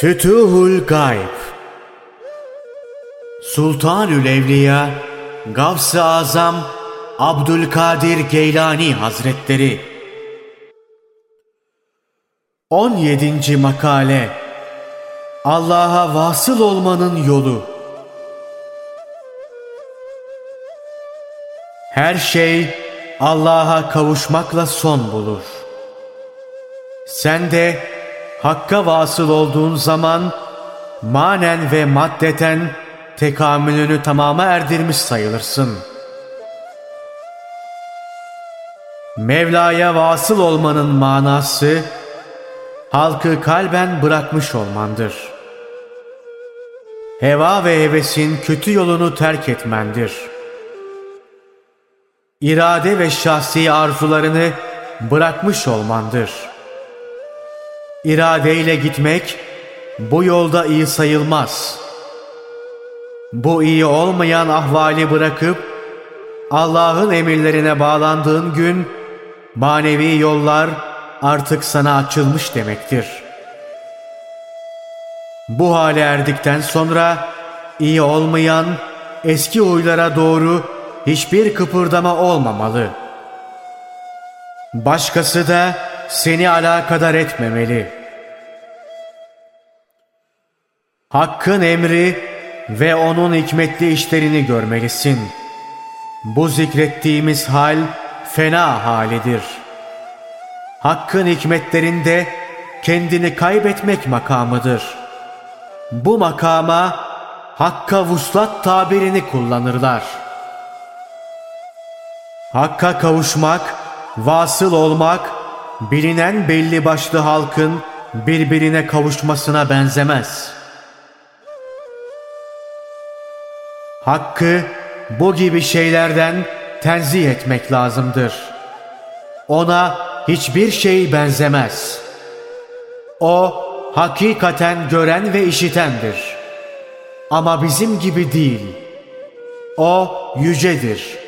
Fütuhul Gayb Sultanül Evliya Gavs-ı Azam Abdülkadir Geylani Hazretleri 17. Makale Allah'a vasıl olmanın yolu Her şey Allah'a kavuşmakla son bulur. Sen de Hakka vasıl olduğun zaman manen ve maddeten tekamülünü tamama erdirmiş sayılırsın. Mevla'ya vasıl olmanın manası, halkı kalben bırakmış olmandır. Heva ve hevesin kötü yolunu terk etmendir. İrade ve şahsi arzularını bırakmış olmandır.'' İradeyle gitmek bu yolda iyi sayılmaz. Bu iyi olmayan ahvali bırakıp Allah'ın emirlerine bağlandığın gün manevi yollar artık sana açılmış demektir. Bu hale erdikten sonra iyi olmayan eski huylara doğru hiçbir kıpırdama olmamalı. Başkası da seni alakadar etmemeli. Hakkın emri ve onun hikmetli işlerini görmelisin. Bu zikrettiğimiz hal fena halidir. Hakkın hikmetlerinde kendini kaybetmek makamıdır. Bu makama Hakka vuslat tabirini kullanırlar. Hakka kavuşmak, vasıl olmak, bilinen belli başlı halkın birbirine kavuşmasına benzemez. Hakkı bu gibi şeylerden tenzih etmek lazımdır. Ona hiçbir şey benzemez. O hakikaten gören ve işitendir. Ama bizim gibi değil. O yücedir.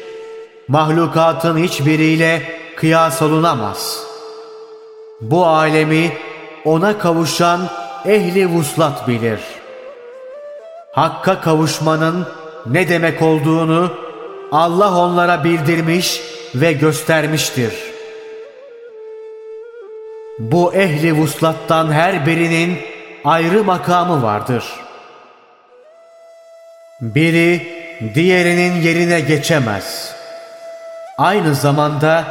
Mahlukatın hiçbiriyle kıyas olunamaz.'' Bu alemi ona kavuşan ehli vuslat bilir. Hakka kavuşmanın ne demek olduğunu Allah onlara bildirmiş ve göstermiştir. Bu ehli vuslattan her birinin ayrı makamı vardır. Biri diğerinin yerine geçemez. Aynı zamanda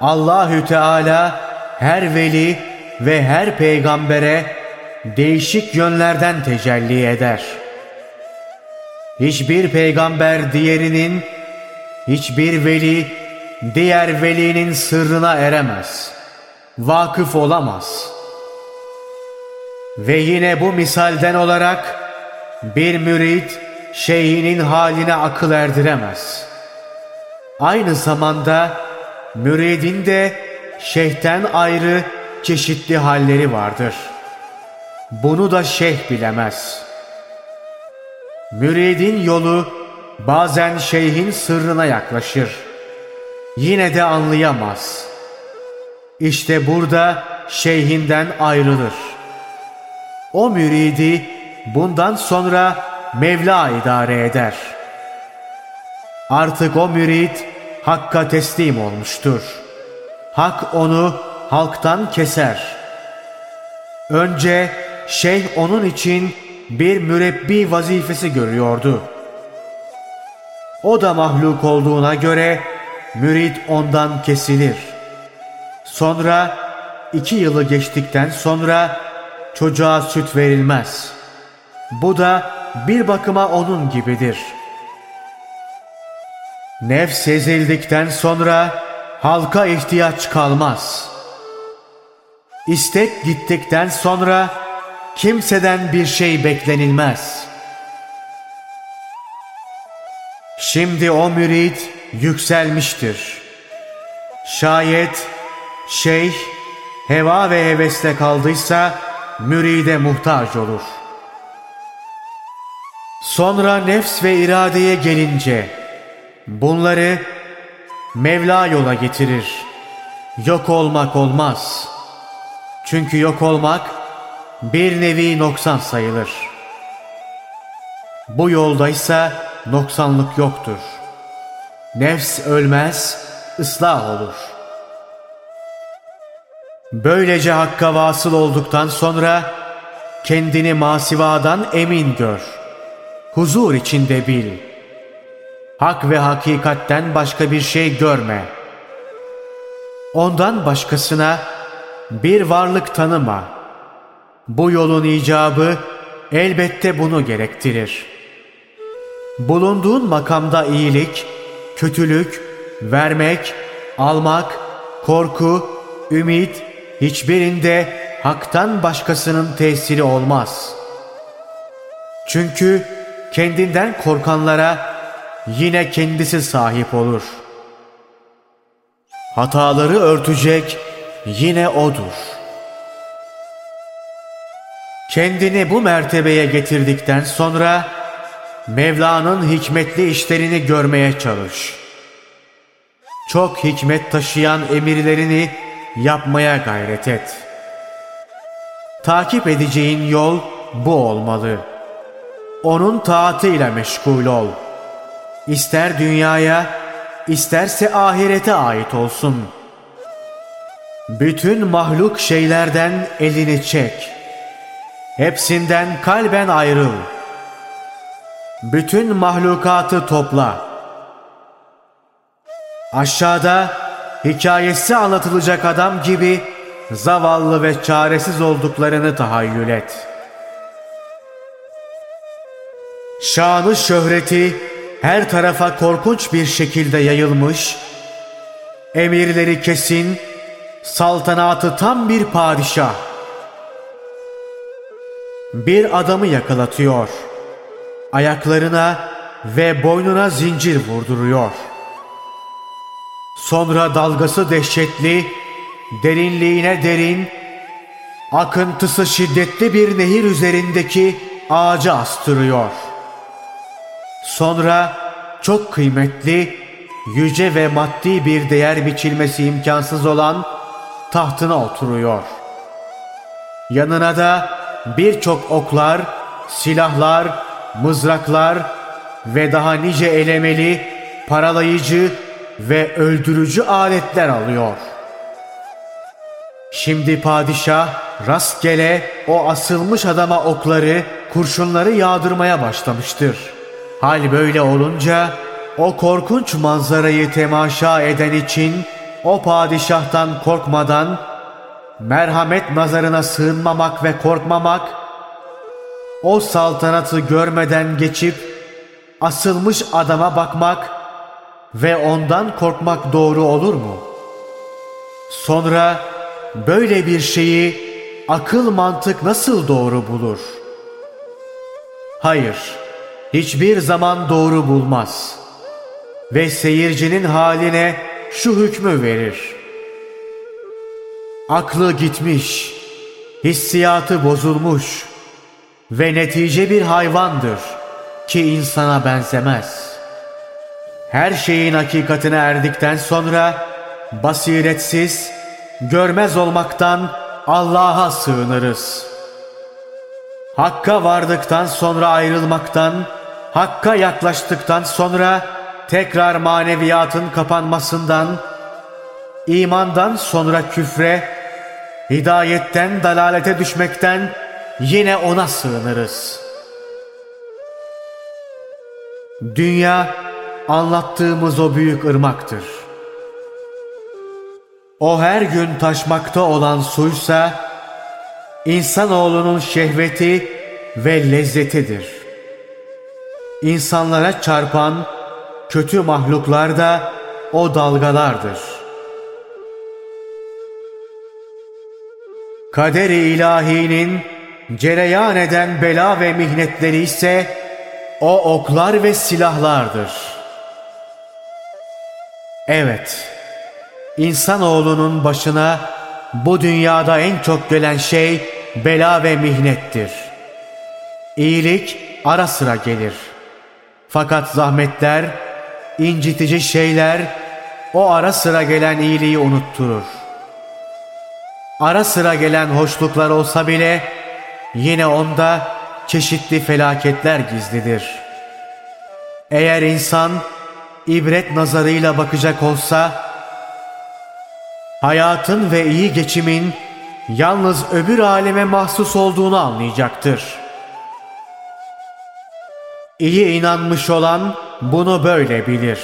Allahü Teala her veli ve her peygambere değişik yönlerden tecelli eder. Hiçbir peygamber diğerinin, hiçbir veli diğer velinin sırrına eremez. Vakıf olamaz. Ve yine bu misalden olarak bir mürit şeyhinin haline akıl erdiremez. Aynı zamanda müridin de şeyhten ayrı çeşitli halleri vardır. Bunu da şeyh bilemez. Müridin yolu bazen şeyhin sırrına yaklaşır. Yine de anlayamaz. İşte burada şeyhinden ayrılır. O müridi bundan sonra Mevla idare eder. Artık o mürid Hakk'a teslim olmuştur.'' Hak onu halktan keser. Önce şeyh onun için bir mürebbi vazifesi görüyordu. O da mahluk olduğuna göre mürit ondan kesilir. Sonra iki yılı geçtikten sonra çocuğa süt verilmez. Bu da bir bakıma onun gibidir. Nefs ezildikten sonra halka ihtiyaç kalmaz. İstek gittikten sonra kimseden bir şey beklenilmez. Şimdi o mürit yükselmiştir. Şayet şeyh heva ve hevesle kaldıysa müride muhtaç olur. Sonra nefs ve iradeye gelince bunları Mevla yola getirir. Yok olmak olmaz. Çünkü yok olmak bir nevi noksan sayılır. Bu yoldaysa noksanlık yoktur. Nefs ölmez, ıslah olur. Böylece hakka vasıl olduktan sonra kendini masivadan emin gör. Huzur içinde bil. Hak ve hakikatten başka bir şey görme. Ondan başkasına bir varlık tanıma. Bu yolun icabı elbette bunu gerektirir. Bulunduğun makamda iyilik, kötülük, vermek, almak, korku, ümit hiçbirinde haktan başkasının tesiri olmaz. Çünkü kendinden korkanlara yine kendisi sahip olur. Hataları örtecek yine O'dur. Kendini bu mertebeye getirdikten sonra Mevla'nın hikmetli işlerini görmeye çalış. Çok hikmet taşıyan emirlerini yapmaya gayret et. Takip edeceğin yol bu olmalı. Onun taatıyla meşgul ol. İster dünyaya, isterse ahirete ait olsun. Bütün mahluk şeylerden elini çek. Hepsinden kalben ayrıl. Bütün mahlukatı topla. Aşağıda hikayesi anlatılacak adam gibi zavallı ve çaresiz olduklarını tahayyül et. Şanı şöhreti her tarafa korkunç bir şekilde yayılmış, emirleri kesin, saltanatı tam bir padişah. Bir adamı yakalatıyor, ayaklarına ve boynuna zincir vurduruyor.'' Sonra dalgası dehşetli, derinliğine derin, akıntısı şiddetli bir nehir üzerindeki ağaca astırıyor. Sonra çok kıymetli, yüce ve maddi bir değer biçilmesi imkansız olan tahtına oturuyor. Yanına da birçok oklar, silahlar, mızraklar ve daha nice elemeli, paralayıcı ve öldürücü aletler alıyor. Şimdi padişah rastgele o asılmış adama okları, kurşunları yağdırmaya başlamıştır. Hal böyle olunca o korkunç manzarayı temaşa eden için o padişahtan korkmadan merhamet nazarına sığınmamak ve korkmamak o saltanatı görmeden geçip asılmış adama bakmak ve ondan korkmak doğru olur mu? Sonra böyle bir şeyi akıl mantık nasıl doğru bulur? Hayır, hiçbir zaman doğru bulmaz. Ve seyircinin haline şu hükmü verir. Aklı gitmiş, hissiyatı bozulmuş ve netice bir hayvandır ki insana benzemez.'' Her şeyin hakikatine erdikten sonra basiretsiz, görmez olmaktan Allah'a sığınırız. Hakka vardıktan sonra ayrılmaktan, Hakka yaklaştıktan sonra tekrar maneviyatın kapanmasından, imandan sonra küfre, hidayetten dalalete düşmekten yine ona sığınırız. Dünya anlattığımız o büyük ırmaktır. O her gün taşmakta olan suysa insanoğlunun şehveti ve lezzetidir. İnsanlara çarpan kötü mahluklar da o dalgalardır. Kader-i ilahinin cereyan eden bela ve mihnetleri ise o oklar ve silahlardır.'' Evet, insanoğlunun başına bu dünyada en çok gelen şey bela ve mihnettir. İyilik ara sıra gelir. Fakat zahmetler, incitici şeyler o ara sıra gelen iyiliği unutturur. Ara sıra gelen hoşluklar olsa bile yine onda çeşitli felaketler gizlidir. Eğer insan ibret nazarıyla bakacak olsa, hayatın ve iyi geçimin yalnız öbür aleme mahsus olduğunu anlayacaktır. İyi inanmış olan bunu böyle bilir.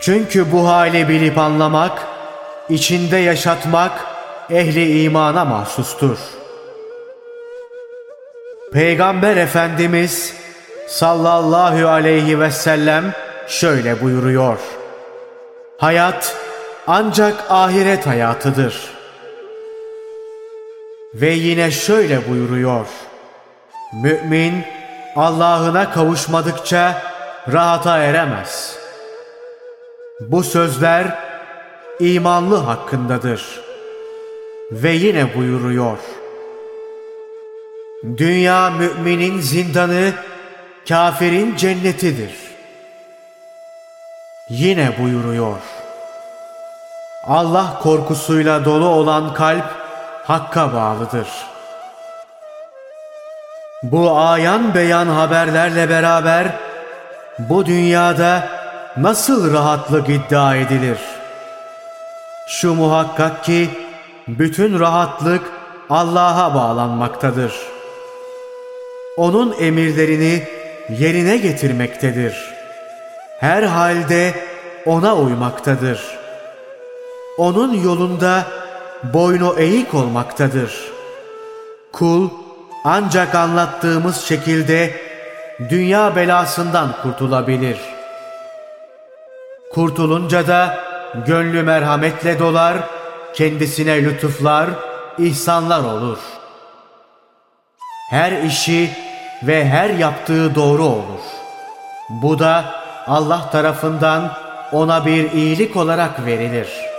Çünkü bu hali bilip anlamak, içinde yaşatmak ehli imana mahsustur. Peygamber Efendimiz sallallahu aleyhi ve sellem şöyle buyuruyor. Hayat ancak ahiret hayatıdır. Ve yine şöyle buyuruyor. Mümin Allah'ına kavuşmadıkça rahata eremez. Bu sözler imanlı hakkındadır. Ve yine buyuruyor. Dünya müminin zindanı, kafirin cennetidir. Yine buyuruyor. Allah korkusuyla dolu olan kalp hakka bağlıdır. Bu ayan beyan haberlerle beraber bu dünyada nasıl rahatlık iddia edilir? Şu muhakkak ki bütün rahatlık Allah'a bağlanmaktadır. Onun emirlerini yerine getirmektedir. Her halde ona uymaktadır.'' onun yolunda boynu eğik olmaktadır. Kul ancak anlattığımız şekilde dünya belasından kurtulabilir. Kurtulunca da gönlü merhametle dolar, kendisine lütuflar, ihsanlar olur. Her işi ve her yaptığı doğru olur. Bu da Allah tarafından ona bir iyilik olarak verilir.''